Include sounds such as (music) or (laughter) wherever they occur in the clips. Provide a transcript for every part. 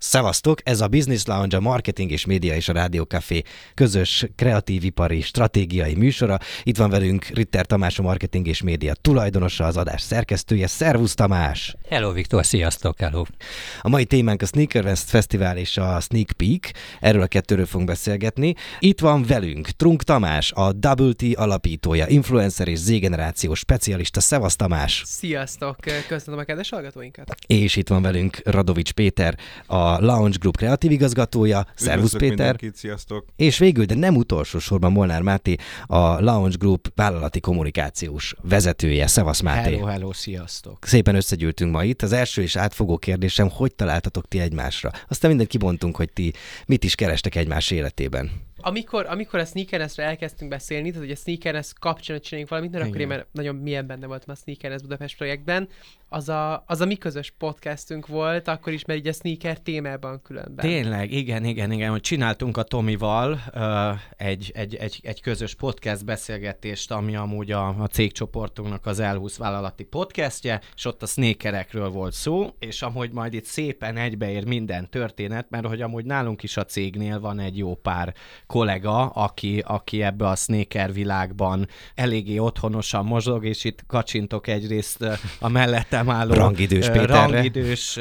Szevasztok, ez a Business Lounge, a Marketing és Média és a Rádió Café közös kreatív ipari stratégiai műsora. Itt van velünk Ritter Tamás, a Marketing és Média tulajdonosa, az adás szerkesztője. Szervusz Tamás! Hello Viktor, sziasztok, hello! A mai témánk a Sneaker West Fesztivál és a Sneak Peek. Erről a kettőről fogunk beszélgetni. Itt van velünk Trunk Tamás, a Double T alapítója, influencer és Z-generáció specialista. Szevasz Tamás! Sziasztok! Köszönöm a kedves hallgatóinkat! És itt van velünk Radovics Péter, a Lounge Group kreatív igazgatója, Szervusz Péter, sziasztok. és végül, de nem utolsó sorban Molnár Máté, a Lounge Group vállalati kommunikációs vezetője. Szevasz Máté! Hello, hello, sziasztok! Szépen összegyűltünk ma itt. Az első és átfogó kérdésem, hogy találtatok ti egymásra? Aztán mindent kibontunk, hogy ti mit is kerestek egymás életében. Amikor, amikor a sneakernesről elkezdtünk beszélni, tehát hogy a sneakernes kapcsán csináljunk valamit, mert akkor én már nagyon milyen benne voltam a sneakernes Budapest projektben, az a, az a mi közös podcastünk volt, akkor is, mert így a sneaker témában különben. Tényleg, igen, igen, igen, hogy csináltunk a Tomival uh, egy, egy, egy, egy közös podcast beszélgetést, ami amúgy a, a cégcsoportunknak az L20 vállalati podcastje, és ott a sneakerekről volt szó, és amúgy majd itt szépen egybeér minden történet, mert hogy amúgy nálunk is a cégnél van egy jó pár kollega, aki, aki ebbe a sneaker világban eléggé otthonosan mozog, és itt kacsintok egyrészt a mellettem álló Rangidős Péterre. rangidős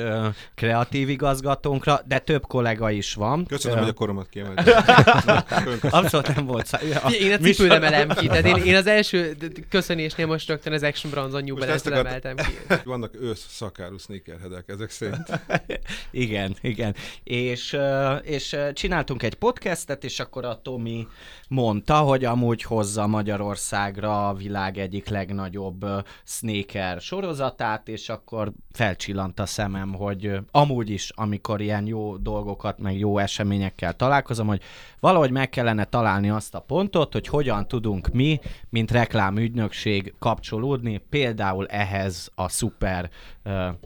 kreatív igazgatónkra, de több kollega is van. Köszönöm, hogy a koromat kiemeltem. (laughs) Abszolút nem volt szá... Ja, én a cipő nem elem ki, tehát én, én az első köszönésnél most rögtön az Action Bronzon New balance emeltem ki. (laughs) Vannak ősz szakáru sneakerhedek ezek szerint. (laughs) igen, igen. És, és csináltunk egy podcastet, és akkor a Tomi mondta, hogy amúgy hozza Magyarországra a világ egyik legnagyobb sneaker sorozatát, és akkor felcsillant a szemem, hogy amúgy is, amikor ilyen jó dolgokat, meg jó eseményekkel találkozom, hogy valahogy meg kellene találni azt a pontot, hogy hogyan tudunk mi, mint reklámügynökség kapcsolódni például ehhez a szuper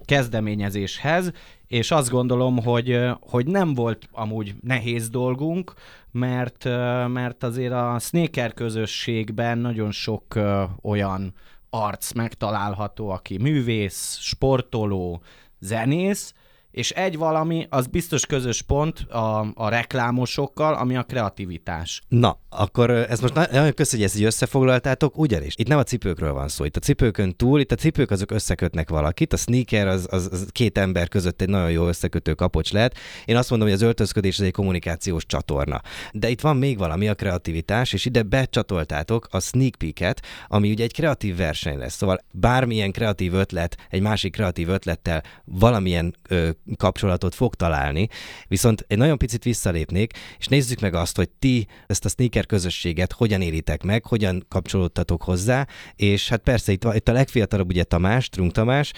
kezdeményezéshez, és azt gondolom, hogy, hogy nem volt amúgy nehéz dolgunk, mert, mert azért a sneaker közösségben nagyon sok olyan arc megtalálható, aki művész, sportoló, zenész, és egy valami, az biztos közös pont a, a reklámosokkal, ami a kreativitás. Na, akkor ez most nagyon köszönjük, hogy ezt így összefoglaltátok, ugyanis itt nem a cipőkről van szó, itt a cipőkön túl, itt a cipők azok összekötnek valakit, a sneaker az, az, az két ember között egy nagyon jó összekötő kapocs lehet. Én azt mondom, hogy az öltözködés az egy kommunikációs csatorna. De itt van még valami, a kreativitás, és ide becsatoltátok a sneak peek-et, ami ugye egy kreatív verseny lesz. Szóval bármilyen kreatív ötlet, egy másik kreatív ötlettel valamilyen ö, kapcsolatot fog találni. Viszont egy nagyon picit visszalépnék, és nézzük meg azt, hogy ti ezt a sneaker közösséget hogyan éritek meg, hogyan kapcsolódtatok hozzá, és hát persze itt, itt a legfiatalabb ugye Tamás, Trunk Tamás,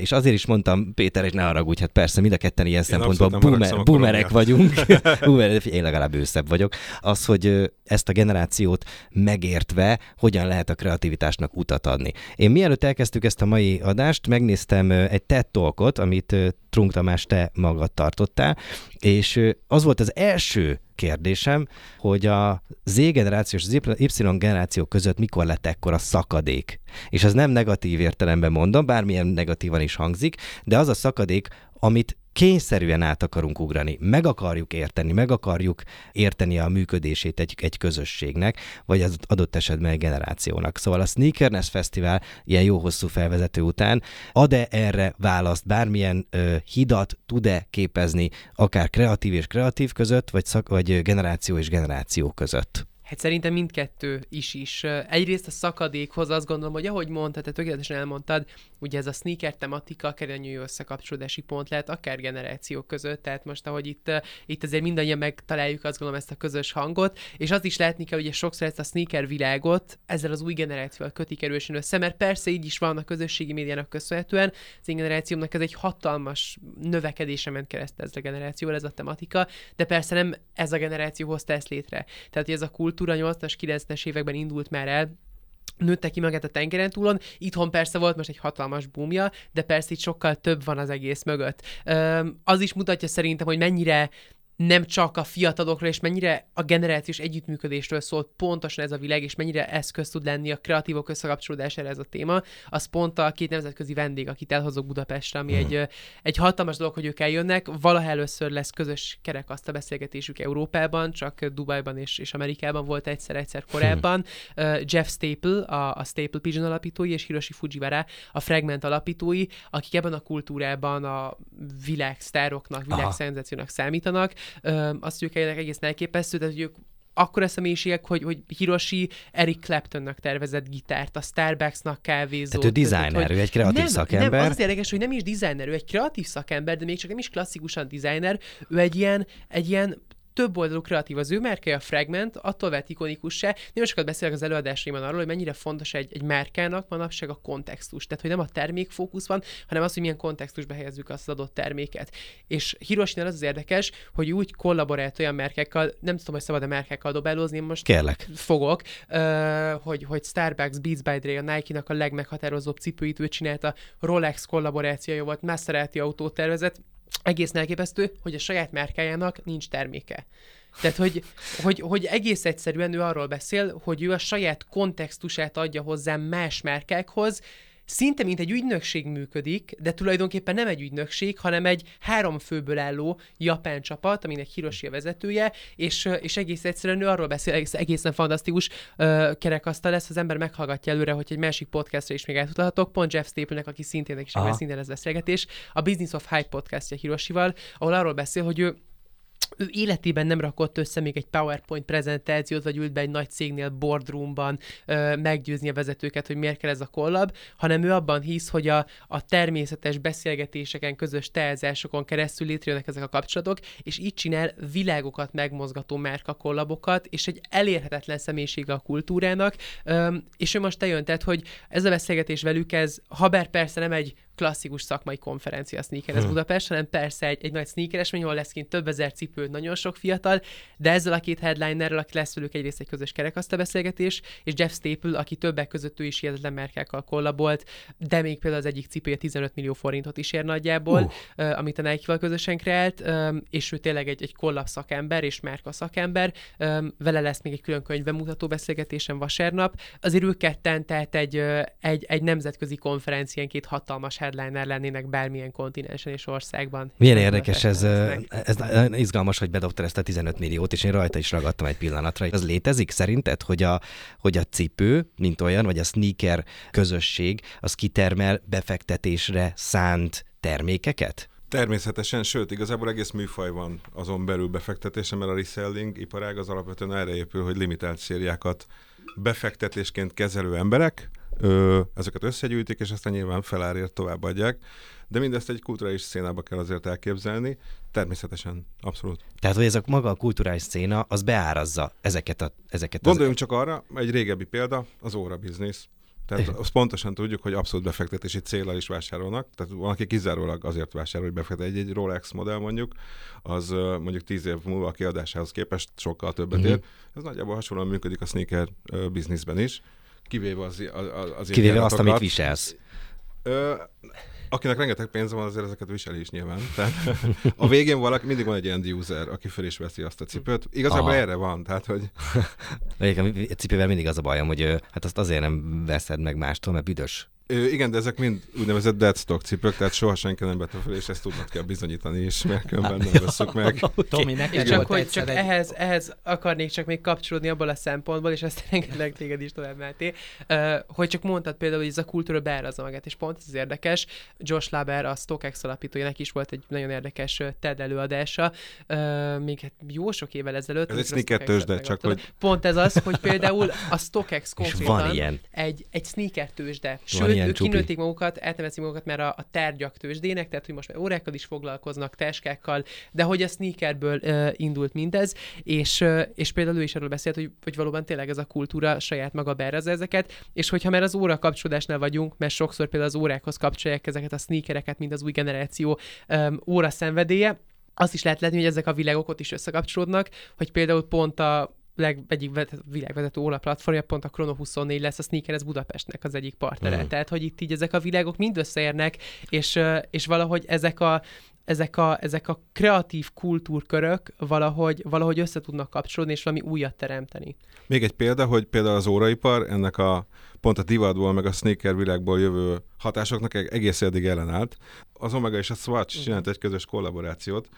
és azért is mondtam, Péter, és ne haragudj, hát persze mind a ketten ilyen Én szempontból boomer, boomerek vagyunk, (laughs) boomer, én legalább őszebb vagyok, az, hogy ezt a generációt megértve, hogyan lehet a kreativitásnak utat adni. Én mielőtt elkezdtük ezt a mai adást, megnéztem egy TED Talkot, amit Trunk Tamás te magad tartottál, és az volt az első kérdésem, hogy a Z generáció és az Y generáció között mikor lett ekkora szakadék. És ez nem negatív értelemben mondom, bármilyen negatívan is hangzik, de az a szakadék, amit kényszerűen át akarunk ugrani, meg akarjuk érteni, meg akarjuk érteni a működését egy, egy közösségnek, vagy az adott esetben egy generációnak. Szóval a Sneakerness Fesztivál ilyen jó hosszú felvezető után ad-e erre választ, bármilyen ö, hidat tud-e képezni, akár kreatív és kreatív között, vagy, szak, vagy generáció és generáció között? Hát szerintem mindkettő is is. Egyrészt a szakadékhoz azt gondolom, hogy ahogy mondtad, te tökéletesen elmondtad, ugye ez a sneaker tematika akár egy összekapcsolódási pont lehet, akár generációk között, tehát most ahogy itt, itt azért mindannyian megtaláljuk azt gondolom ezt a közös hangot, és az is látni kell, hogy sokszor ezt a sneaker világot ezzel az új generációval kötik erősen össze, mert persze így is van a közösségi médiának köszönhetően, az én generációmnak ez egy hatalmas növekedése ment keresztül ez a generációval, ez a tematika, de persze nem ez a generáció hozta ezt létre. Tehát, ez a kultúra 80-as, 90-es években indult már el, nőtte ki magát a tengeren túlon. Itthon persze volt most egy hatalmas búmja, de persze itt sokkal több van az egész mögött. az is mutatja szerintem, hogy mennyire nem csak a fiatalokról, és mennyire a generációs együttműködésről szól pontosan ez a világ, és mennyire eszköz tud lenni a kreatívok összekapcsolódására ez a téma, az pont a két nemzetközi vendég, akit elhozok Budapestre, ami hmm. egy, egy hatalmas dolog, hogy ők eljönnek. Valaha először lesz közös kerekasztal beszélgetésük Európában, csak Dubajban és, és Amerikában volt egyszer-egyszer korábban. Hmm. Jeff Staple, a, a Staple Pigeon alapítói, és Hiroshi Fujiwara, a Fragment alapítói, akik ebben a kultúrában a világsztároknak, világszenzációnak számítanak azt mondjuk egész elképesztő, tehát hogy ők akkor a személyiségek, hogy, hogy Hiroshi Eric Claptonnak tervezett gitárt, a Starbucksnak kávézót. Tehát ő designer, ő egy kreatív nem, szakember. Nem, az érdekes, hogy nem is designer, ő egy kreatív szakember, de még csak nem is klasszikusan designer, ő egy ilyen, egy ilyen több oldalú kreatív az ő márkája, a Fragment, attól vett ikonikussá. Nagyon sokat beszélek az előadásaimban arról, hogy mennyire fontos egy, egy márkának manapság a kontextus. Tehát, hogy nem a termék fókusz van, hanem az, hogy milyen kontextusba helyezzük azt az adott terméket. És Hiroshi az az érdekes, hogy úgy kollaborált olyan márkákkal, nem tudom, hogy szabad a márkákkal dobálózni, most Kérlek. fogok, hogy, hogy Starbucks, Beats by Dre, a Nike-nak a legmeghatározóbb cipőit ő csinálta, Rolex kollaborációja volt, Maserati autót tervezett, egész elképesztő, hogy a saját márkájának nincs terméke. Tehát, hogy, hogy, hogy egész egyszerűen ő arról beszél, hogy ő a saját kontextusát adja hozzá más márkákhoz, szinte mint egy ügynökség működik, de tulajdonképpen nem egy ügynökség, hanem egy három főből álló japán csapat, aminek Hiroshi a vezetője, és, és egész egyszerűen ő arról beszél, egész, egészen fantasztikus uh, kerekasztal lesz, az ember meghallgatja előre, hogy egy másik podcastra is még eltudhatok, pont Jeff Staple-nek, aki szintén, is szintén ez beszélgetés, a Business of Hype podcastja Hiroshival, ahol arról beszél, hogy ő ő életében nem rakott össze még egy PowerPoint prezentációt, vagy ült be egy nagy cégnél boardroomban ö, meggyőzni a vezetőket, hogy miért kell ez a kollab, hanem ő abban hisz, hogy a, a természetes beszélgetéseken, közös teázásokon keresztül létrejönnek ezek a kapcsolatok, és így csinál világokat megmozgató márka kollabokat, és egy elérhetetlen személyisége a kultúrának, ö, és ő most eljön, tehát, hogy ez a beszélgetés velük, ez, ha bár persze nem egy klasszikus szakmai konferencia a Sneakeres hmm. Budapest, hanem persze egy, egy nagy sneakeres, ahol lesz kint több ezer cipő, nagyon sok fiatal, de ezzel a két headlinerrel, aki lesz velük egyrészt egy közös kerekaszta beszélgetés, és Jeff Staple, aki többek között ő is hihetetlen merkákkal kollabolt, de még például az egyik cipője 15 millió forintot is ér nagyjából, uh. amit a Nike-val közösen kreált, és ő tényleg egy, egy kollab szakember és márka szakember, vele lesz még egy külön könyv bemutató beszélgetésen vasárnap. Azért ők ketten, tehát egy, egy, egy nemzetközi konferencián két hatalmas headliner lennének bármilyen kontinensen és országban. Milyen érdekes ez, ez izgalmas, hogy bedobtad ezt a 15 milliót, és én rajta is ragadtam egy pillanatra. Az létezik szerinted, hogy a, hogy a cipő, mint olyan, vagy a sneaker közösség, az kitermel befektetésre szánt termékeket? Természetesen, sőt, igazából egész műfaj van azon belül befektetése, mert a reselling iparág az alapvetően erre épül, hogy limitált szériákat befektetésként kezelő emberek, ö, ezeket összegyűjtik, és aztán nyilván felárért továbbadják. De mindezt egy kulturális szénába kell azért elképzelni, természetesen, abszolút. Tehát, hogy ez a maga a kulturális széna, az beárazza ezeket a... Ezeket Gondoljunk az... csak arra, egy régebbi példa, az óra biznisz. Tehát azt pontosan tudjuk, hogy abszolút befektetési célral is vásárolnak. Tehát valaki kizárólag azért vásárol, hogy befektet egy, egy Rolex modell mondjuk, az mondjuk tíz év múlva a kiadásához képest sokkal többet ér. Uh-huh. Ez nagyjából hasonlóan működik a sneaker bizniszben is kivéve az, az, az Kivéve azt, amit viselsz. Ö, akinek rengeteg pénze van, azért ezeket viseli is nyilván. (laughs) Tehát a végén valaki, mindig van egy end user, aki fel is veszi azt a cipőt. Igazából Aha. erre van, tehát hogy... (laughs) Egyébként cipővel mindig az a bajom, hogy hát azt azért nem veszed meg mástól, mert büdös Ö, igen, de ezek mind úgynevezett deadstock cipők, tehát soha senki nem vette fel, és ezt tudnod kell bizonyítani is, mert különben nem veszük meg. (laughs) Tomi, neked csak, volt hogy csak egy... ehhez, ehhez akarnék csak még kapcsolódni abból a szempontból, és ezt engedlek téged is tovább, uh, hogy csak mondtad például, hogy ez a kultúra beárazza magát, és pont ez az érdekes. Josh Laber, a StockX alapítója, neki is volt egy nagyon érdekes TED előadása, uh, még hát jó sok évvel ezelőtt. Ez egy tőzsde, csak megadta. Pont ez az, hogy például a StockX konkrétan van ilyen. egy, egy sneaker tőzsde. Sőt, ilyen ők csupi. kinőtték magukat, eltemezik magukat már a, a tárgyak tőzsdének, tehát hogy most már órákkal is foglalkoznak, táskákkal, de hogy a sneakerből uh, indult mindez, és, uh, és például ő is erről beszélt, hogy, hogy valóban tényleg ez a kultúra saját maga beárazza ezeket, és hogyha már az óra kapcsolódásnál vagyunk, mert sokszor például az órákhoz kapcsolják ezeket a sneakereket, mint az új generáció um, óra szenvedélye, azt is lehet látni, hogy ezek a világok ott is összekapcsolódnak, hogy például pont a leg, egyik világvezető óra platformja, pont a Chrono 24 lesz a Sneakerez Budapestnek az egyik partnere. Mm. Tehát, hogy itt így ezek a világok mind összeérnek, és, és valahogy ezek a, ezek a, ezek a kreatív kultúrkörök valahogy, valahogy össze tudnak kapcsolódni, és valami újat teremteni. Még egy példa, hogy például az óraipar ennek a pont a divatból, meg a sneaker világból jövő hatásoknak e- egész eddig ellenállt. Az Omega és a Swatch csinált egy közös kollaborációt,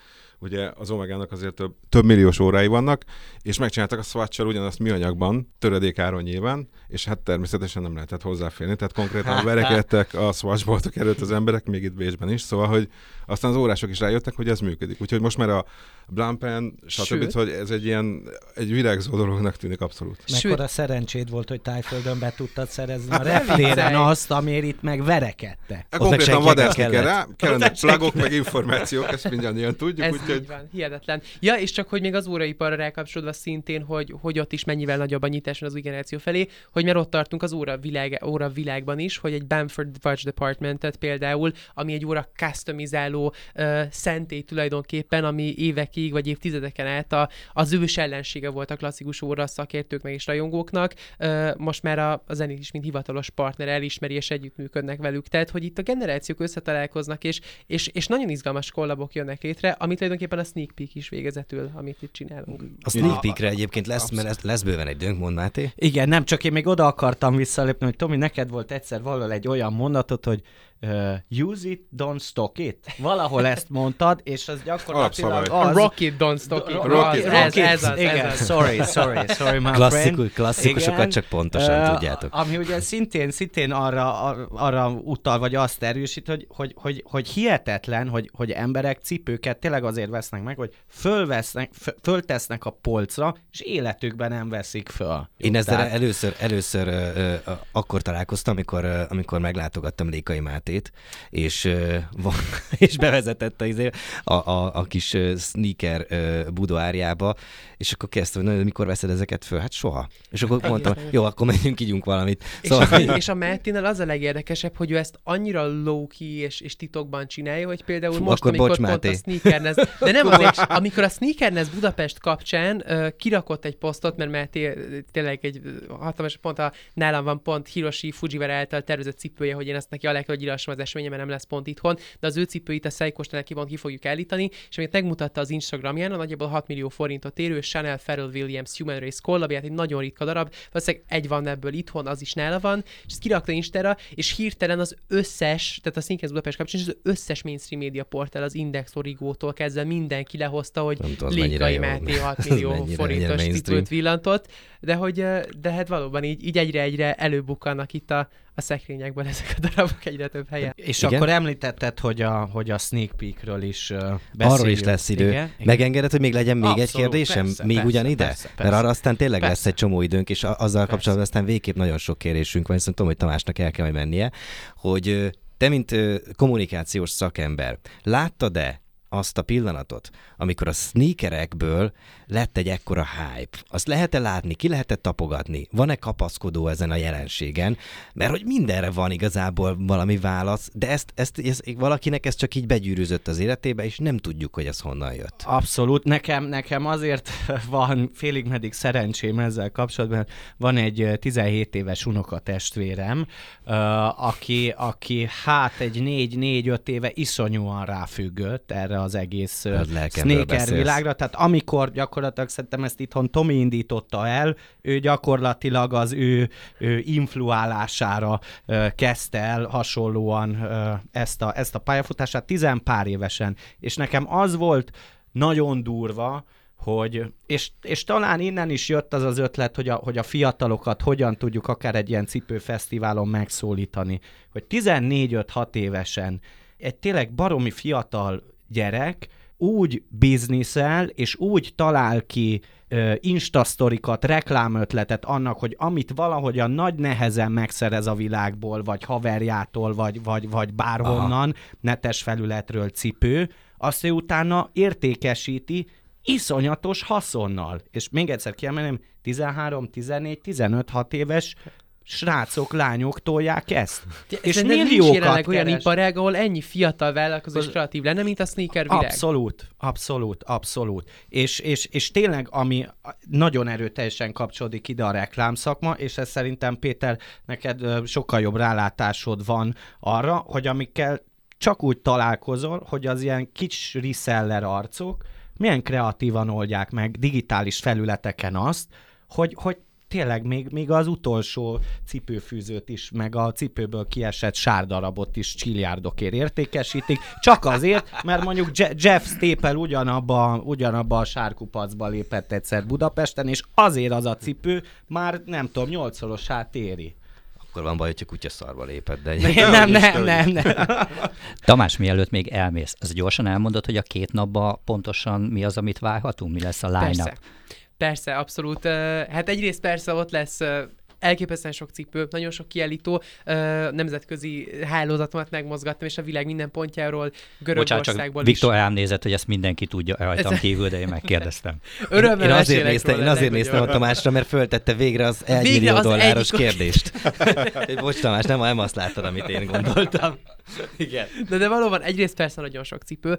ugye az Omegának azért több, több milliós órái vannak, és megcsináltak a swatch ugyanazt műanyagban, töredék áron nyilván, és hát természetesen nem lehetett hozzáférni, tehát konkrétan (laughs) verekedtek a Swatch boltok előtt az emberek, még itt Bécsben is, szóval, hogy aztán az órások is rájöttek, hogy ez működik. Úgyhogy most már a Blampen, stb. Sőt. hogy ez egy ilyen, egy virágzó dolognak tűnik abszolút. Mekkora szerencséd volt, hogy tájföldön be tudtad szerezni a Ne reptéren azt, amiért itt meg verekedtek. Hát Ott meg konkrétan vadászni kell kellett. rá, kellenek plugok, meg információk, ezt mindannyian tudjuk, Ez úgyhogy így van, hihetetlen. Ja, és csak hogy még az óraiparra rákapcsolódva szintén, hogy, hogy ott is mennyivel nagyobb a nyitás az új generáció felé, hogy mert ott tartunk az óra, világ, óra világban is, hogy egy Bamford Watch Departmentet például, ami egy óra customizáló uh, szentély tulajdonképpen, ami évekig vagy évtizedeken át a, az ős ellensége volt a klasszikus óra szakértők meg és rajongóknak. Uh, most már a, a is, mint hivatalos partner elismeri és együttműködnek velük. Tehát, hogy itt a generációk összetalálkoznak, és, és, és nagyon izgalmas kollabok jönnek létre, amit tulajdonképpen a sneak peek is végezetül, amit itt csinálunk. A sneak peekre egyébként lesz, mert lesz, lesz bőven egy dönk, mond Máté. Igen, nem, csak én még oda akartam visszalépni, hogy Tomi, neked volt egyszer valahol egy olyan mondatot, hogy uh, use it, don't stock it. Valahol ezt mondtad, és az gyakorlatilag az... Rocket Don't Stop It. Rocket- az, ez, ez az, igen, ez az. sorry, sorry, sorry, my Klasszikus, friend. klasszikusokat Igen. csak pontosan Ö, tudjátok. Ami ugye szintén, szintén arra, ar- arra utal, vagy azt erősít, hogy, hogy, hogy, hogy hihetetlen, hogy, hogy emberek cipőket tényleg azért vesznek meg, hogy fölvesznek, föl- föltesznek a polcra, és életükben nem veszik föl. Én ezzel Tehát- először, először ö, ö, akkor találkoztam, amikor, ö, amikor meglátogattam Lékai Mátét, és, (laughs) és bevezetett a, izé, a, a, a kis sneaker budoárjába, és akkor kezdtem, hogy "Na, mikor veszed ezeket föl? Hát soha. És akkor mondtam, jó, akkor menjünk, ígyunk valamit. És, Szóval, a, és a Mattinnel az a legérdekesebb, hogy ő ezt annyira low-key és, és titokban csinálja, hogy például Fú, most, akkor amikor bocs, pont Máté. a Sneakernez, de nem (laughs) azért, amikor a Sneakernez Budapest kapcsán uh, kirakott egy posztot, mert ö, tényleg egy hatalmas, pont a, nálam van pont Hiroshi Fujiwara által tervezett cipője, hogy én ezt neki alá kell, hogy írassam az eseményen, mert nem lesz pont itthon, de az ő cipőit a Seiko-snál ki, ki fogjuk állítani, és amit megmutatta az Instagramján, a nagyjából 6 millió forintot érő Chanel Pharrell Williams Human Race kollabját, egy nagyon ritka darab, valószínűleg egy van ebből itthon, az is nála van, és ezt kirakta Instára, és hirtelen az összes, tehát a Sneakers Budapest kapcsán, és az összes mainstream média portál, az Index Origótól kezdve mindenki lehozta, hogy Lékai. Máté (laughs) 6 Az millió mennyire- forintos cipőt villantott, de hogy, de hát valóban így, így egyre-egyre előbukkannak itt a, a szekrényekből ezek a darabok egyre több helyen. És Igen? akkor említetted, hogy a, hogy a sneak peekről is uh, beszéljünk. Arról is lesz idő. Igen? Igen. Megengeded, hogy még legyen még egy Abszolút, kérdésem? persze, még persze, ugyanide? persze, Mert persze. arra aztán tényleg lesz Persze. egy csomó időnk, és azzal kapcsolatban aztán végképp nagyon sok kérésünk van, hiszen tudom, hogy Tamásnak el kell majd mennie, hogy te, mint kommunikációs szakember, láttad-e azt a pillanatot, amikor a sneakerekből lett egy ekkora hype. Azt lehet-e látni, ki lehet-e tapogatni? Van-e kapaszkodó ezen a jelenségen? Mert hogy mindenre van igazából valami válasz, de ezt, ezt, ez, valakinek ez csak így begyűrűzött az életébe, és nem tudjuk, hogy ez honnan jött. Abszolút. Nekem, nekem azért (laughs) van félig meddig szerencsém ezzel kapcsolatban. Van egy ö, 17 éves unokatestvérem, aki, aki hát egy 4-4-5 éve iszonyúan ráfüggött erre erre az egész sneaker világra. Tehát amikor gyakorlatilag szerintem ezt itthon Tomi indította el, ő gyakorlatilag az ő, ő influálására ö, kezdte el hasonlóan ö, ezt, a, ezt a pályafutását tizen pár évesen. És nekem az volt nagyon durva, hogy, és, és talán innen is jött az az ötlet, hogy a, hogy a fiatalokat hogyan tudjuk akár egy ilyen cipőfesztiválon megszólítani, hogy 14-5-6 évesen egy tényleg baromi fiatal gyerek úgy bizniszel, és úgy talál ki instasztorikat, reklámötletet annak, hogy amit valahogyan nagy nehezen megszerez a világból, vagy haverjától, vagy, vagy, vagy bárhonnan, Aha. netes felületről cipő, azt ő utána értékesíti, iszonyatos haszonnal. És még egyszer kiemelném, 13, 14, 15, 6 éves srácok, lányok tolják ezt. És Szerintem nincs milliókat jelenleg olyan keres. iparág, ahol ennyi fiatal vállalkozó és kreatív lenne, mint a sneaker világ. Abszolút, abszolút, abszolút. És, és, és tényleg, ami nagyon erőteljesen kapcsolódik ide a reklámszakma, és ez szerintem, Péter, neked sokkal jobb rálátásod van arra, hogy amikkel csak úgy találkozol, hogy az ilyen kis reseller arcok milyen kreatívan oldják meg digitális felületeken azt, hogy, hogy tényleg még, még az utolsó cipőfűzőt is, meg a cipőből kiesett sárdarabot is csilliárdokért értékesítik, csak azért, mert mondjuk Je- Jeff Staple ugyanabba, ugyanabba a sárkupacba lépett egyszer Budapesten, és azért az a cipő már nem tudom, nyolcszorosát éri. Akkor van baj, hogy csak kutyaszarba lépett, de Nem, nem, nem, nem, nem. Tamás, mielőtt még elmész, az gyorsan elmondod, hogy a két napban pontosan mi az, amit várhatunk? Mi lesz a line-up? Persze. Abszolút. Hát egyrészt persze ott lesz elképesztően sok cipő, nagyon sok kiállító, nemzetközi hálózatomat megmozgattam, és a világ minden pontjáról, Görögországból is. Viktor rám nézett, hogy ezt mindenki tudja rajtam kívül, de én megkérdeztem. (laughs) Örömmel én azért mesélek néztem, róla én azért néztem a Tamásra, mert föltette végre az egy Végre millió az dolláros egyik- kérdést. (laughs) Bocs Tamás, nem, nem azt láttad, amit én gondoltam. Igen. De, de valóban egyrészt persze nagyon sok cipő.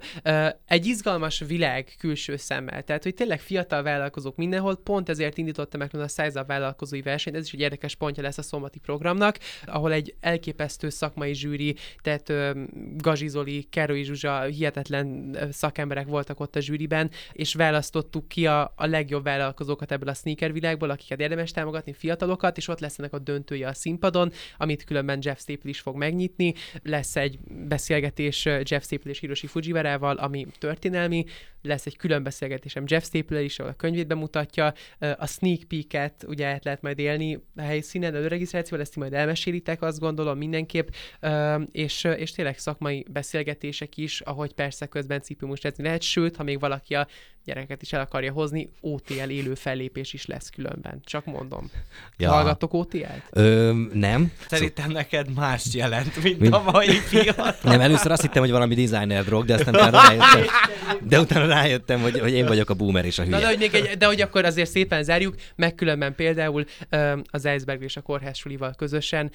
Egy izgalmas világ külső szemmel. Tehát, hogy tényleg fiatal vállalkozók mindenhol, pont ezért indította meg a Size vállalkozói versenyt. Ez is egy érdekes pontja lesz a szombati programnak, ahol egy elképesztő szakmai zsűri, tehát Gazi Zoli, Kerói Zsuzsa, hihetetlen szakemberek voltak ott a zsűriben, és választottuk ki a, a legjobb vállalkozókat ebből a sneaker világból, akiket érdemes támogatni, fiatalokat, és ott lesznek a döntője a színpadon, amit különben Jeff Staple is fog megnyitni. Lesz egy beszélgetés Jeff Staple és Hiroshi Fujiwarával, ami történelmi, lesz egy külön beszélgetésem Jeff staple is, ahol a könyvét bemutatja, a sneak peek-et ugye át lehet majd élni a helyszínen, előregisztrációval, ezt majd elmesélitek, azt gondolom mindenképp, és, és tényleg szakmai beszélgetések is, ahogy persze közben cipőmustázni lehet, sőt, ha még valaki a gyereket is el akarja hozni, OTL élő fellépés is lesz különben. Csak mondom. Ja. Hallgattok OTL-t? Ö, nem. Szerintem neked más jelent, mint Mint- a mai fiatal. Nem, először azt hittem, hogy valami designer drog, de aztán utána rájöttem, de utána rájöttem, hogy, hogy én vagyok a boomer és a hülye. Na, de hogy, még egy, de hogy akkor azért szépen zárjuk, meg különben például az Iceberg és a Kórházsulival közösen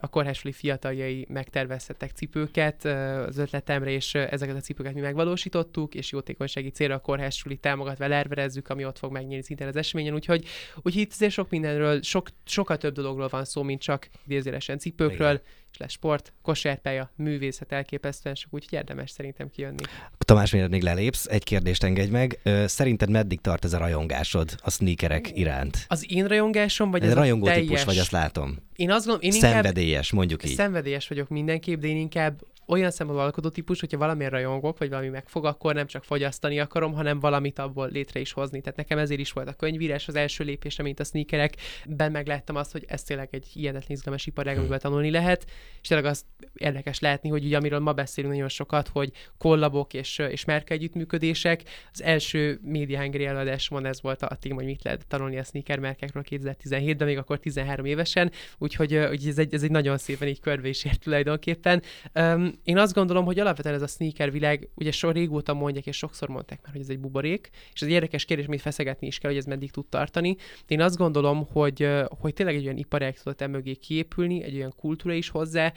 a Kórházsuli fiataljai megtervezhettek cipőket az ötletemre, és ezeket a cipőket mi megvalósítottuk, és jótékonysági célra a Kórházsuli támogatva lerverezzük, ami ott fog megnyílni szintén az eseményen, úgyhogy, úgyhogy itt azért sok mindenről, sok, sokkal több dologról van szó, mint csak idézőjelesen cipőkről, Igen. és lesz sport, kosárpálya, művészet elképesztően sok, úgyhogy érdemes szerintem kijönni. Tamás, mielőtt még lelépsz, egy kérdést engedj meg. Szerinted meddig tart ez a rajongásod a sneakerek iránt? Az én rajongásom, vagy Ez ez a rajongó teljes... típus vagy, azt látom. Én azt gondolom, én inkább Szenvedélyes, mondjuk így. Szenvedélyes vagyok mindenképp, de én inkább olyan szempontból alkotó típus, hogyha valamilyen rajongok, vagy valami megfog, akkor nem csak fogyasztani akarom, hanem valamit abból létre is hozni. Tehát nekem ezért is volt a könyvírás az első lépésre, mint a sneakerek. Ben megláttam azt, hogy ez tényleg egy hihetetlen izgalmas iparág, amiből tanulni lehet, és tényleg az érdekes látni, hogy ugye amiről ma beszélünk nagyon sokat, hogy kollabok és, és márka együttműködések. Az első Media Hungry előadásomon ez volt a téma, hogy mit lehet tanulni a sneaker márkákról 2017-ben, még akkor 13 évesen, úgyhogy, úgyhogy ez, egy, ez egy nagyon szépen így körbe is ért tulajdonképpen. Um, én azt gondolom, hogy alapvetően ez a sneaker világ, ugye so régóta mondják, és sokszor mondták már, hogy ez egy buborék, és ez egy érdekes kérdés, amit feszegetni is kell, hogy ez meddig tud tartani. De én azt gondolom, hogy, hogy tényleg egy olyan iparág tudott emögé kiépülni, egy olyan kultúra is hozzá,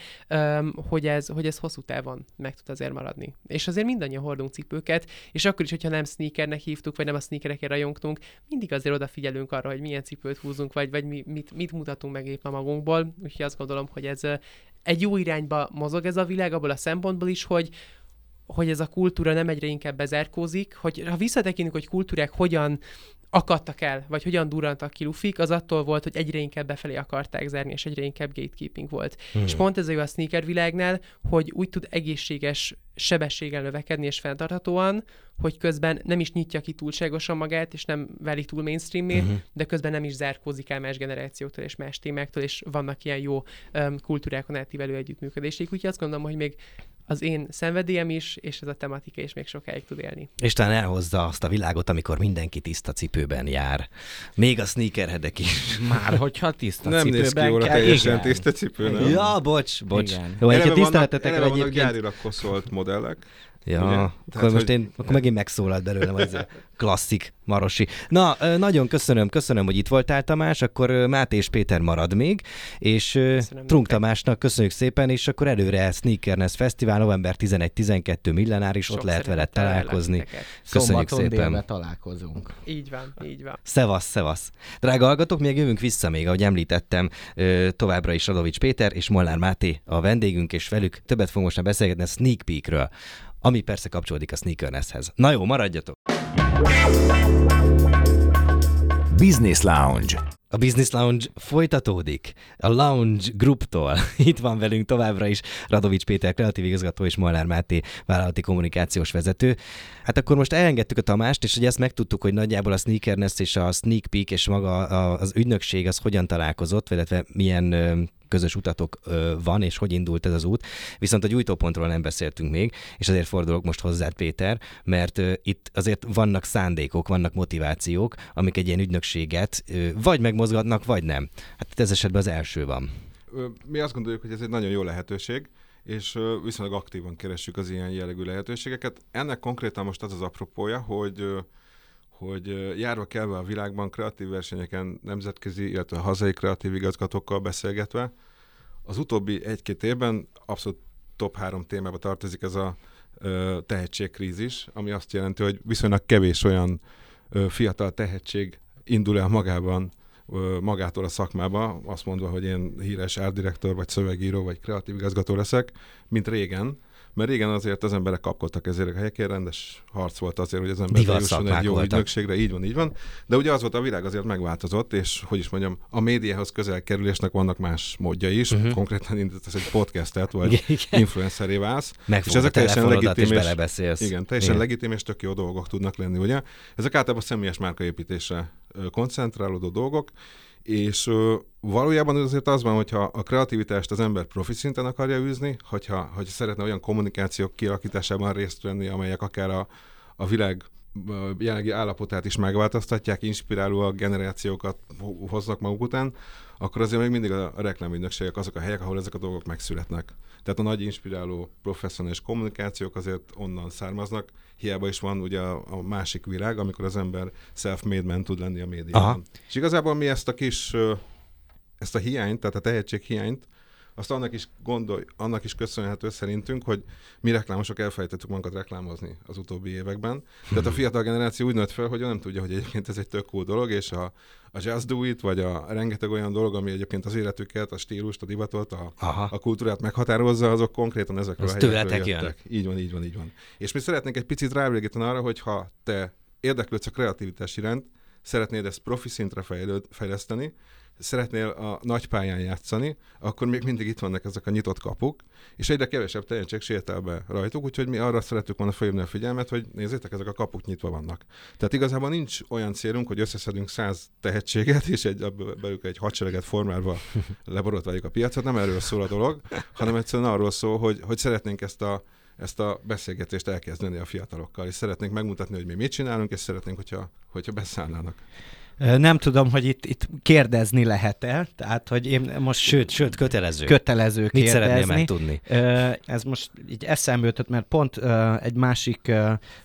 hogy, ez, hogy ez hosszú távon meg tud azért maradni. És azért mindannyian hordunk cipőket, és akkor is, hogyha nem sneakernek hívtuk, vagy nem a sneakerekért rajongtunk, mindig azért odafigyelünk arra, hogy milyen cipőt húzunk, vagy, vagy mi, mit, mit mutatunk meg éppen magunkból. Úgyhogy azt gondolom, hogy ez egy jó irányba mozog ez a világ, abból a szempontból is, hogy hogy ez a kultúra nem egyre inkább bezárkózik, hogy ha visszatekintünk, hogy kultúrák hogyan akadtak el, vagy hogyan durrantak ki lufik, az attól volt, hogy egyre inkább befelé akarták zárni, és egyre inkább gatekeeping volt. Hmm. És pont ez a jó a sneaker világnál, hogy úgy tud egészséges sebességgel növekedni és fenntarthatóan, hogy közben nem is nyitja ki túlságosan magát, és nem válik túl mainstreamé, uh-huh. de közben nem is zárkózik el más generációktól és más témáktól, és vannak ilyen jó um, kultúrákon átívelő együttműködések. Úgyhogy azt gondolom, hogy még az én szenvedélyem is, és ez a tematika is még sokáig tud élni. És talán elhozza azt a világot, amikor mindenki tiszta cipőben jár. Még a sneakerhedek is. Már hogyha tiszta nem cipőben néz ki jóra kell, teljesen igen. tiszta cipő, nem? Ja, bocs, bocs. Igen. Jó, Eleve egyébként vannak, eleve vannak egyébként... gyárilag koszolt modellek. Ja, Ugye? akkor Tehát, most hogy- én, akkor megint megszólalt belőlem az a klasszik Marosi. Na, nagyon köszönöm, köszönöm, hogy itt voltál Tamás, akkor Máté és Péter marad még, és Köszönöm Trunk nektek. Tamásnak köszönjük szépen, és akkor előre Sneakerness Fesztivál, november 11-12 millenáris, ott Sok lehet veled találkozni. Köszönjük Szombaton szépen. találkozunk. Így van, így van. Szevasz, szevasz. Drága hallgatók, még jövünk vissza még, ahogy említettem, továbbra is Radovics Péter és Molnár Máté a vendégünk, és velük többet fogunk most beszélgetni a Sneak Peekről, ami persze kapcsolódik a Sneakernesshez. Na jó, maradjatok! Business Lounge. A Business Lounge folytatódik. A Lounge Grouptól. (laughs) Itt van velünk továbbra is Radovics Péter, kreatív igazgató és Molnár Máté, vállalati kommunikációs vezető. Hát akkor most elengedtük a Tamást, és ugye ezt megtudtuk, hogy nagyjából a Sneakerness és a Sneak Peek és maga az ügynökség az hogyan találkozott, illetve milyen közös utatok van, és hogy indult ez az út. Viszont a gyújtópontról nem beszéltünk még, és azért fordulok most hozzád, Péter, mert itt azért vannak szándékok, vannak motivációk, amik egy ilyen ügynökséget vagy megmozgatnak, vagy nem. Hát itt ez esetben az első van. Mi azt gondoljuk, hogy ez egy nagyon jó lehetőség, és viszonylag aktívan keressük az ilyen jellegű lehetőségeket. Ennek konkrétan most az az apropója, hogy hogy járva kelve a világban kreatív versenyeken nemzetközi, illetve hazai kreatív igazgatókkal beszélgetve, az utóbbi egy-két évben abszolút top három témába tartozik ez a ö, tehetségkrízis, ami azt jelenti, hogy viszonylag kevés olyan ö, fiatal tehetség indul el magában ö, magától a szakmába, azt mondva, hogy én híres árdirektor, vagy szövegíró, vagy kreatív igazgató leszek, mint régen. Mert régen azért az emberek kapkodtak ezért a helyekért, rendes harc volt azért, hogy az ember szakmák egy jó voltak. ügynökségre, így van, így van. De ugye az volt, a világ azért megváltozott, és hogy is mondjam, a médiához közel kerülésnek vannak más módja is. Uh-huh. Konkrétan indítasz egy podcastet, vagy Igen, influenceré válsz. Megfogod a telefonodat, és belebeszélsz. Igen, teljesen Igen. legitim és tök jó dolgok tudnak lenni, ugye? Ezek általában személyes márkaépítésre koncentrálódó dolgok, és ö, valójában azért az van, hogyha a kreativitást az ember profi szinten akarja űzni, hogyha, hogyha szeretne olyan kommunikációk kialakításában részt venni, amelyek akár a, a világ jelenlegi állapotát is megváltoztatják, inspirálóak generációkat ho- hoznak maguk után, akkor azért még mindig a reklámügynökségek azok a helyek, ahol ezek a dolgok megszületnek. Tehát a nagy inspiráló professzionális kommunikációk azért onnan származnak, hiába is van ugye a, a másik világ, amikor az ember self-made man tud lenni a médiában. Aha. És igazából mi ezt a kis, ezt a hiányt, tehát a tehetség hiányt, azt annak is gondolj, annak is köszönhető szerintünk, hogy mi reklámosok elfelejtettük magunkat reklámozni az utóbbi években. Tehát a fiatal generáció úgy nőtt fel, hogy ő nem tudja, hogy egyébként ez egy tök cool dolog, és a, a Just Do It, vagy a rengeteg olyan dolog, ami egyébként az életüket, a stílust, a divatot, a, Aha. a kultúrát meghatározza, azok konkrétan ezekről Az a helyekről tőletek jön. jöttek. Így van, így van, így van. És mi szeretnénk egy picit rávilágítani arra, hogy ha te érdeklődsz a kreativitás iránt, szeretnéd ezt profi szintre fejlőd, fejleszteni, szeretnél a nagy pályán játszani, akkor még mindig itt vannak ezek a nyitott kapuk, és egyre kevesebb tehetség sétál be rajtuk, úgyhogy mi arra szeretük volna felhívni a figyelmet, hogy nézzétek, ezek a kapuk nyitva vannak. Tehát igazából nincs olyan célunk, hogy összeszedünk száz tehetséget, és egy, belőlük egy hadsereget formálva (laughs) leborotváljuk a piacot, nem erről szól a dolog, hanem egyszerűen arról szól, hogy, hogy szeretnénk ezt a ezt a beszélgetést elkezdeni a fiatalokkal, és szeretnénk megmutatni, hogy mi mit csinálunk, és szeretnénk, hogyha, hogyha beszállnának. Nem tudom, hogy itt, itt kérdezni lehet-e, tehát hogy én most Sőt, sőt, kötelező. kötelező Mit kérdezni. szeretnél megtudni? Ez most így eszembe jutott, mert pont egy másik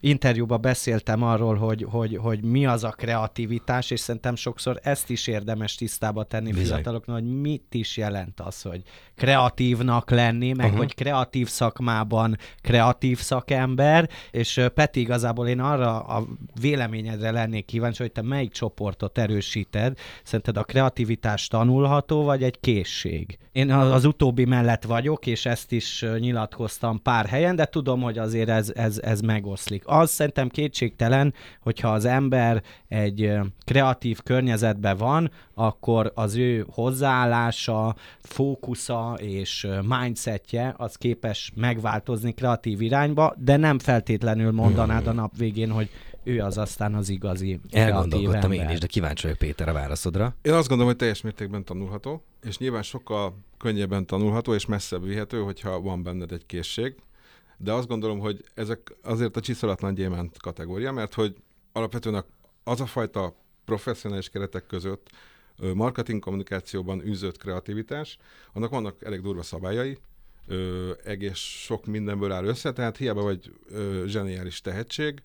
interjúban beszéltem arról, hogy, hogy, hogy mi az a kreativitás, és szerintem sokszor ezt is érdemes tisztába tenni Bizony. fiataloknak, hogy mit is jelent az, hogy kreatívnak lenni, meg uh-huh. hogy kreatív szakmában kreatív szakember, és Peti igazából én arra a véleményedre lennék kíváncsi, hogy te melyik csoportot gondolatot erősíted. Szerinted a kreativitás tanulható, vagy egy készség? Én az utóbbi mellett vagyok, és ezt is nyilatkoztam pár helyen, de tudom, hogy azért ez, ez, ez megoszlik. Az szerintem kétségtelen, hogyha az ember egy kreatív környezetben van, akkor az ő hozzáállása, fókusza és mindsetje az képes megváltozni kreatív irányba, de nem feltétlenül mondanád a nap végén, hogy ő az aztán az igazi Elgondolkodtam én is, de kíváncsi vagyok Péter a válaszodra. Én azt gondolom, hogy teljes mértékben tanulható, és nyilván sokkal könnyebben tanulható és messzebb vihető, hogyha van benned egy készség. De azt gondolom, hogy ezek azért a csiszolatlan gyémánt kategória, mert hogy alapvetően az a fajta professzionális keretek között marketing kommunikációban űzött kreativitás, annak vannak elég durva szabályai, ö, egész sok mindenből áll össze, tehát hiába vagy ö, zseniális tehetség,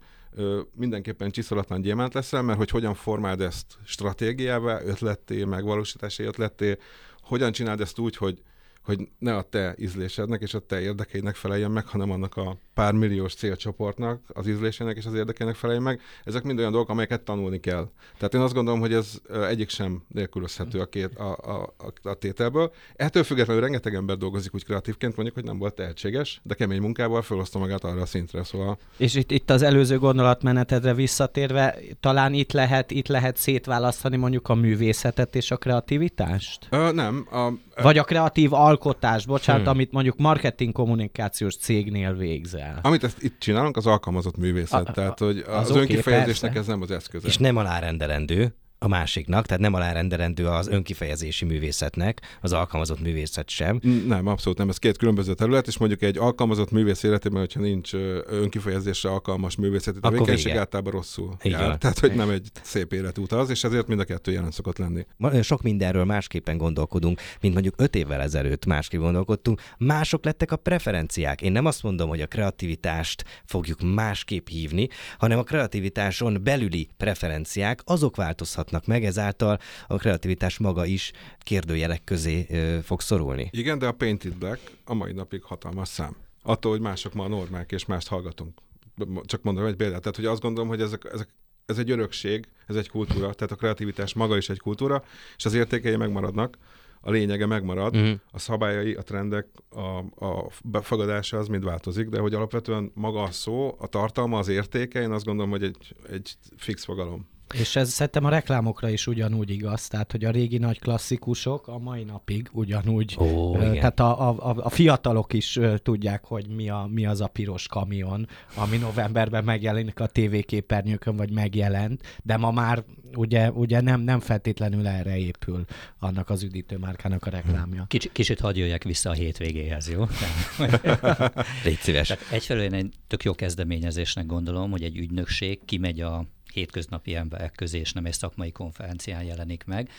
mindenképpen csiszolatlan gyémánt leszel, mert hogy hogyan formáld ezt stratégiába, ötletté, megvalósítási ötletté, hogyan csináld ezt úgy, hogy hogy ne a te ízlésednek és a te érdekeidnek feleljen meg, hanem annak a pár milliós célcsoportnak, az ízlésének és az érdekeinek feleljen meg. Ezek mind olyan dolgok, amelyeket tanulni kell. Tehát én azt gondolom, hogy ez egyik sem nélkülözhető a, két, a, a, a, a tételből. Ettől függetlenül rengeteg ember dolgozik úgy kreatívként, mondjuk, hogy nem volt tehetséges, de kemény munkával felhozta magát arra a szintre. Szóval... És itt, itt az előző gondolatmenetedre visszatérve, talán itt lehet, itt lehet szétválasztani mondjuk a művészetet és a kreativitást? Ö, nem. A, Vagy a kreatív alkotás, bocsánat, hmm. amit mondjuk marketing kommunikációs cégnél végzel. Amit ezt itt csinálunk, az alkalmazott művészet. A, tehát, hogy az, az okay, önkifejezésnek persze. ez nem az eszköze. És nem alárendelendő, a másiknak, tehát nem alárendelendő az önkifejezési művészetnek, az alkalmazott művészet sem. Nem, abszolút nem. Ez két különböző terület, és mondjuk egy alkalmazott művész életében, hogyha nincs önkifejezésre alkalmas művészeti tevékenység, általában rosszul Így jár. Van. Tehát, hogy nem egy szép életút az, és ezért mind a kettő jelen szokott lenni. Sok mindenről másképpen gondolkodunk, mint mondjuk öt évvel ezelőtt másképp gondolkodtunk. Mások lettek a preferenciák. Én nem azt mondom, hogy a kreativitást fogjuk másképp hívni, hanem a kreativitáson belüli preferenciák azok változhatnak változhatnak meg, ezáltal a kreativitás maga is kérdőjelek közé fog szorulni. Igen, de a Painted Black a mai napig hatalmas szám. Attól, hogy mások ma a normák, és mást hallgatunk. Csak mondom egy példát. Tehát, hogy azt gondolom, hogy ezek, ezek ez egy örökség, ez egy kultúra, tehát a kreativitás maga is egy kultúra, és az értékei megmaradnak, a lényege megmarad, uh-huh. a szabályai, a trendek, a, a befogadása az mind változik, de hogy alapvetően maga a szó, a tartalma, az értéke, én azt gondolom, hogy egy, egy fix fogalom. És ez szerintem a reklámokra is ugyanúgy igaz, tehát hogy a régi nagy klasszikusok a mai napig ugyanúgy, Ó, tehát a, a, a fiatalok is tudják, hogy mi, a, mi az a piros kamion, ami novemberben megjelenik a tévéképernyőkön, vagy megjelent, de ma már ugye, ugye nem, nem feltétlenül erre épül annak az üdítőmárkának a reklámja. Kicsit, kicsit hadd jöjjek vissza a hétvégéhez, jó? (laughs) Légy szíves. Tehát egyfelől én egy tök jó kezdeményezésnek gondolom, hogy egy ügynökség kimegy a hétköznapi emberek közé, és nem egy szakmai konferencián jelenik meg.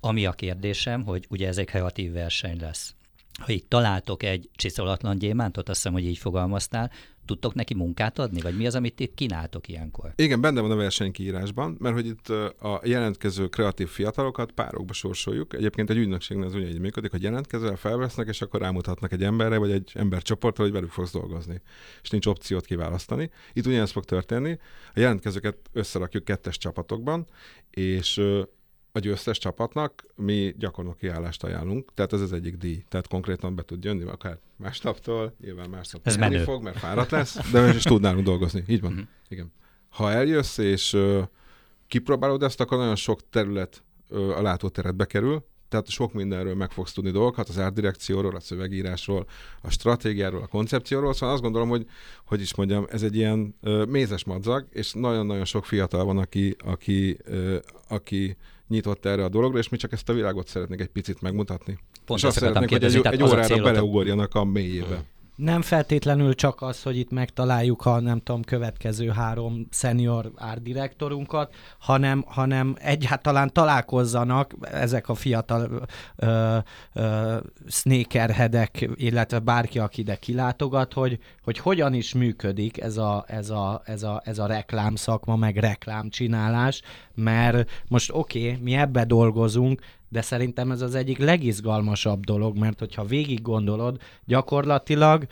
Ami a kérdésem, hogy ugye ez egy kreatív verseny lesz. Ha itt találtok egy csiszolatlan gyémántot, azt hiszem, hogy így fogalmaztál, tudtok neki munkát adni, vagy mi az, amit itt kínáltok ilyenkor? Igen, benne van a versenykiírásban, mert hogy itt a jelentkező kreatív fiatalokat párokba sorsoljuk. Egyébként egy ügynökségnél az úgy működik, hogy jelentkezően felvesznek, és akkor rámutatnak egy emberre, vagy egy embercsoportra, hogy velük fogsz dolgozni. És nincs opciót kiválasztani. Itt ugyanezt fog történni. A jelentkezőket összerakjuk kettes csapatokban, és a győztes csapatnak mi gyakornoki állást ajánlunk, tehát ez az egyik díj. Tehát konkrétan be tud jönni akár másnaptól, nyilván másnap ez menni fog, mert fáradt lesz, de is tud nálunk dolgozni. Így van. Uh-huh. Igen. Ha eljössz és uh, kipróbálod ezt, akkor nagyon sok terület uh, a látóteredbe kerül, tehát sok mindenről meg fogsz tudni dolgokat, az árdirekcióról, a szövegírásról, a stratégiáról, a koncepcióról, szóval azt gondolom, hogy, hogy is mondjam, ez egy ilyen uh, mézes madzag, és nagyon-nagyon sok fiatal van, aki, aki, uh, aki nyitott erre a dologra, és mi csak ezt a világot szeretnék egy picit megmutatni. Pont és azt szeretnék, hogy egy, egy órára beleugorjanak a mélyébe. Hmm nem feltétlenül csak az, hogy itt megtaláljuk a nem tudom, következő három senior árdirektorunkat, hanem, hanem egyáltalán találkozzanak ezek a fiatal ö, illetve bárki, aki ide kilátogat, hogy, hogy hogyan is működik ez a, ez a, ez a, ez a reklámszakma, meg reklámcsinálás, mert most oké, okay, mi ebbe dolgozunk, de szerintem ez az egyik legizgalmasabb dolog, mert hogyha végig gondolod, gyakorlatilag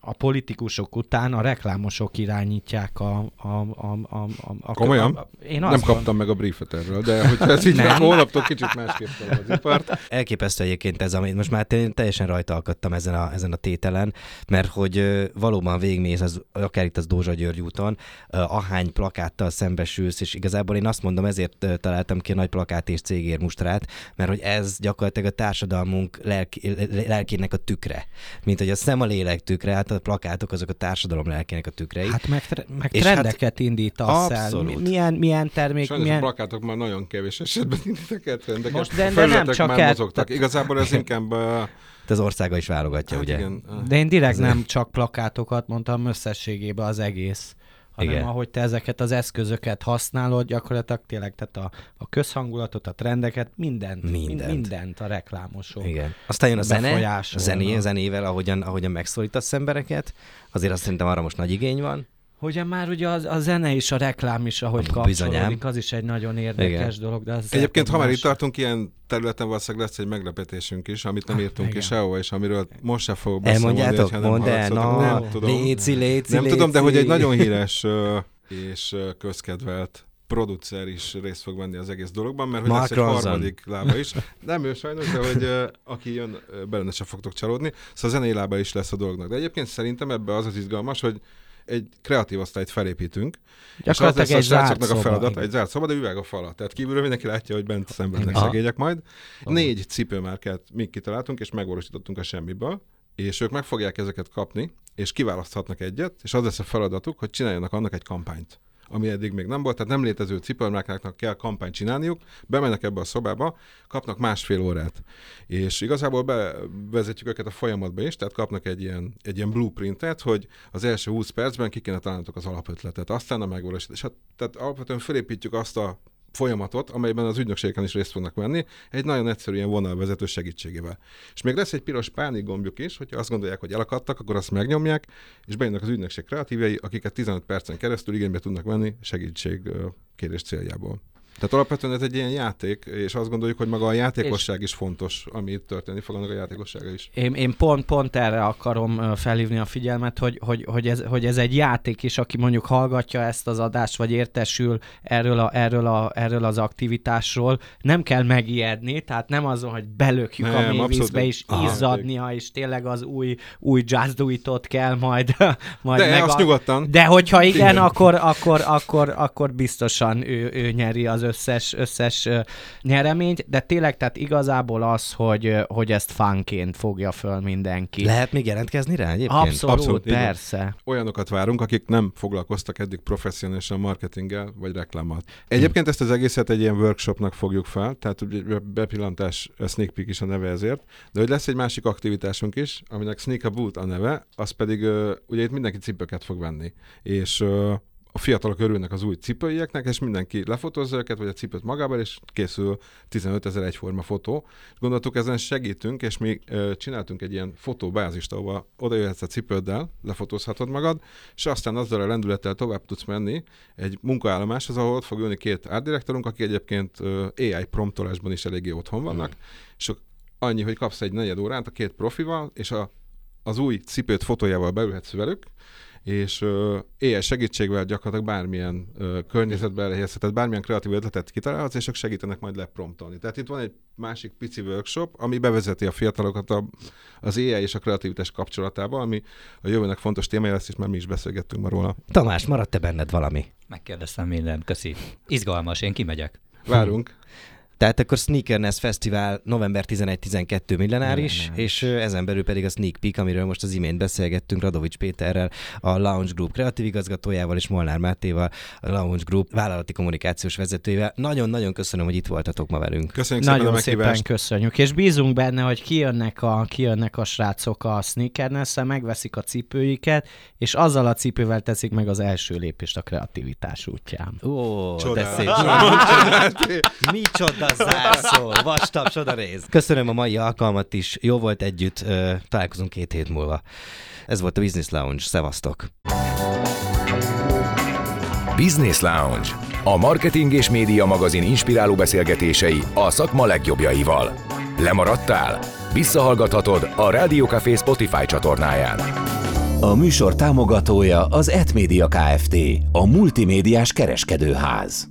a politikusok után a reklámosok irányítják a... a, a, a, a, a Komolyan? A, én Nem azt kaptam meg a briefet erről, de hogyha ez így Nem. holnaptól kicsit másképp az ipart. Elképesztő egyébként ez, amit most már teljesen rajta akadtam ezen a, ezen a tételen, mert hogy valóban végigmész, az, akár itt az Dózsa György úton, ahány plakáttal szembesülsz, és igazából én azt mondom, ezért találtam ki a nagy plakát és cégérmustrát, mert hogy ez gyakorlatilag a társadalmunk lelki, lelkének a tükre. Mint hogy a szem a lélek tükre, hát a plakátok azok a társadalom lelkének a tükrei. Hát meg, meg És hát trendeket indítasz el. abszolút. Mi- Milyen, milyen termék, Sajnos milyen... a plakátok már nagyon kevés esetben indítek el trendeket. Most de- a de nem csak már el- mozogtak. tehát- Igazából ez inkább... Uh, Itt az országa is válogatja, hát ugye? igen, De én direkt nem csak plakátokat mondtam összességében az egész, hanem Igen. ahogy te ezeket az eszközöket használod, gyakorlatilag tényleg, tehát a, a közhangulatot, a trendeket, mindent, Mindent. Mindent, a reklámosok. Igen. Aztán jön a zene, zené, zenével, ahogyan, ahogyan megszólítasz embereket. Azért azt szerintem arra most nagy igény van. Ugye már ugye a, a zene és a reklám is, ahogy Bizonyám. kapcsolódik, az is egy nagyon érdekes Igen. dolog. De az Egyébként, ha már itt tartunk, ilyen területen valószínűleg lesz egy meglepetésünk is, amit nem írtunk ki igen. sehova, és amiről most se fogok beszámolni, Elmondjátok? hogyha nem Mondd el, na, nem tudom. léci, léci, Nem léci. tudom, de hogy egy nagyon híres és közkedvelt producer is részt fog venni az egész dologban, mert hogy Mark lesz egy Ronson. harmadik lába is. Nem ő sajnos, de hogy aki jön, ö, benne se fogtok csalódni. Szóval zenei lába is lesz a dolognak. De egyébként szerintem ebbe az az izgalmas, hogy egy kreatív osztályt felépítünk, és az lesz a srácoknak a feladat, egy zárt szoba, de üveg a fala. Tehát kívülről mindenki látja, hogy bent szenvednek Aha. szegények majd. Négy cipőmárkát mi kitaláltunk, és megvalósítottunk a semmiből, és ők meg fogják ezeket kapni, és kiválaszthatnak egyet, és az lesz a feladatuk, hogy csináljanak annak egy kampányt ami eddig még nem volt, tehát nem létező cipőmárkáknak kell kampányt csinálniuk, bemennek ebbe a szobába, kapnak másfél órát. És igazából bevezetjük őket a folyamatba is, tehát kapnak egy ilyen, egy ilyen blueprintet, hogy az első 20 percben ki kéne találnotok az alapötletet, aztán a megvalósítás. Hát, tehát alapvetően felépítjük azt a folyamatot, amelyben az ügynökségeken is részt fognak venni, egy nagyon egyszerű ilyen vonalvezető segítségével. És még lesz egy piros pánik gombjuk is, hogyha azt gondolják, hogy elakadtak, akkor azt megnyomják, és bejönnek az ügynökség kreatívjei, akiket 15 percen keresztül igénybe tudnak venni segítség kérés céljából. Tehát alapvetően ez egy ilyen játék, és azt gondoljuk, hogy maga a játékosság is fontos, ami itt történni fog, annak a játékossága is. Én, én pont, pont erre akarom felhívni a figyelmet, hogy, hogy, hogy, ez, hogy ez egy játék, és aki mondjuk hallgatja ezt az adást, vagy értesül erről, a, erről, a, erről az aktivitásról, nem kell megijedni, tehát nem azon, hogy belökjük Nem, a abszolút és egy izzadnia, és tényleg az új, új It-ot kell majd, (laughs) majd De azt nyugodtan. De hogyha igen, Igen. akkor, akkor, akkor, akkor biztosan ő, ő nyeri az összes, összes ö, nyereményt, de tényleg, tehát igazából az, hogy, hogy ezt fanként fogja föl mindenki. Lehet még jelentkezni rá egyébként? Abszolút, Abszolút, persze. olyanokat várunk, akik nem foglalkoztak eddig professzionálisan marketinggel vagy reklámmal. Egyébként ezt az egészet egy ilyen workshopnak fogjuk fel, tehát ugye bepillantás, a sneak peek is a neve ezért, de hogy lesz egy másik aktivitásunk is, aminek Sneak a Boot a neve, az pedig ugye itt mindenki cipőket fog venni, és a fiatalok örülnek az új cipőieknek, és mindenki lefotózza őket, vagy a cipőt magával, és készül 15 ezer egyforma fotó. Gondoltuk, ezen segítünk, és mi ö, csináltunk egy ilyen fotóbázist, ahova oda jöhetsz a cipőddel, lefotózhatod magad, és aztán azzal a lendülettel tovább tudsz menni egy munkaállomáshoz, ahol ott fog ülni két árdirektorunk, akik egyébként ö, AI promptolásban is eléggé otthon vannak, és ak- annyi, hogy kapsz egy negyed órát a két profival, és a, az új cipőt fotójával beülhetsz velük, és AI segítségvel gyakorlatilag bármilyen környezetbe elhelyezheted, bármilyen kreatív ötletet kitalálhatsz, és ők segítenek majd lepromptolni. Tehát itt van egy másik pici workshop, ami bevezeti a fiatalokat a, az AI és a kreativitás kapcsolatába, ami a jövőnek fontos témája lesz, és már mi is beszélgettünk már róla. Tamás, maradt-e benned valami? Megkérdeztem mindent, köszi. Izgalmas, én kimegyek. Várunk. (laughs) Tehát akkor Sneakerness Fesztivál november 11-12 millenáris, és ezen belül pedig a Sneak Peek, amiről most az imént beszélgettünk Radovics Péterrel, a Lounge Group kreatív igazgatójával és Molnár Mátéval, a Lounge Group vállalati kommunikációs vezetőjével. Nagyon-nagyon köszönöm, hogy itt voltatok ma velünk. Köszönjük szépen a Nagyon szépen köszönjük, és bízunk benne, hogy kijönnek a, kijönnek a srácok a sneakerness megveszik a cipőiket, és azzal a cipővel teszik meg az első lépést a kreativitás útján. Ó, de Csodálatos. szép. Micsoda zárszó, vastag csoda rész. Köszönöm a mai alkalmat is, jó volt együtt, találkozunk két hét múlva. Ez volt a Business Lounge, szevasztok! Business Lounge. A marketing és média magazin inspiráló beszélgetései a szakma legjobbjaival. Lemaradtál? Visszahallgathatod a Rádió Café Spotify csatornáján. A műsor támogatója az Etmédia Kft. A multimédiás kereskedőház.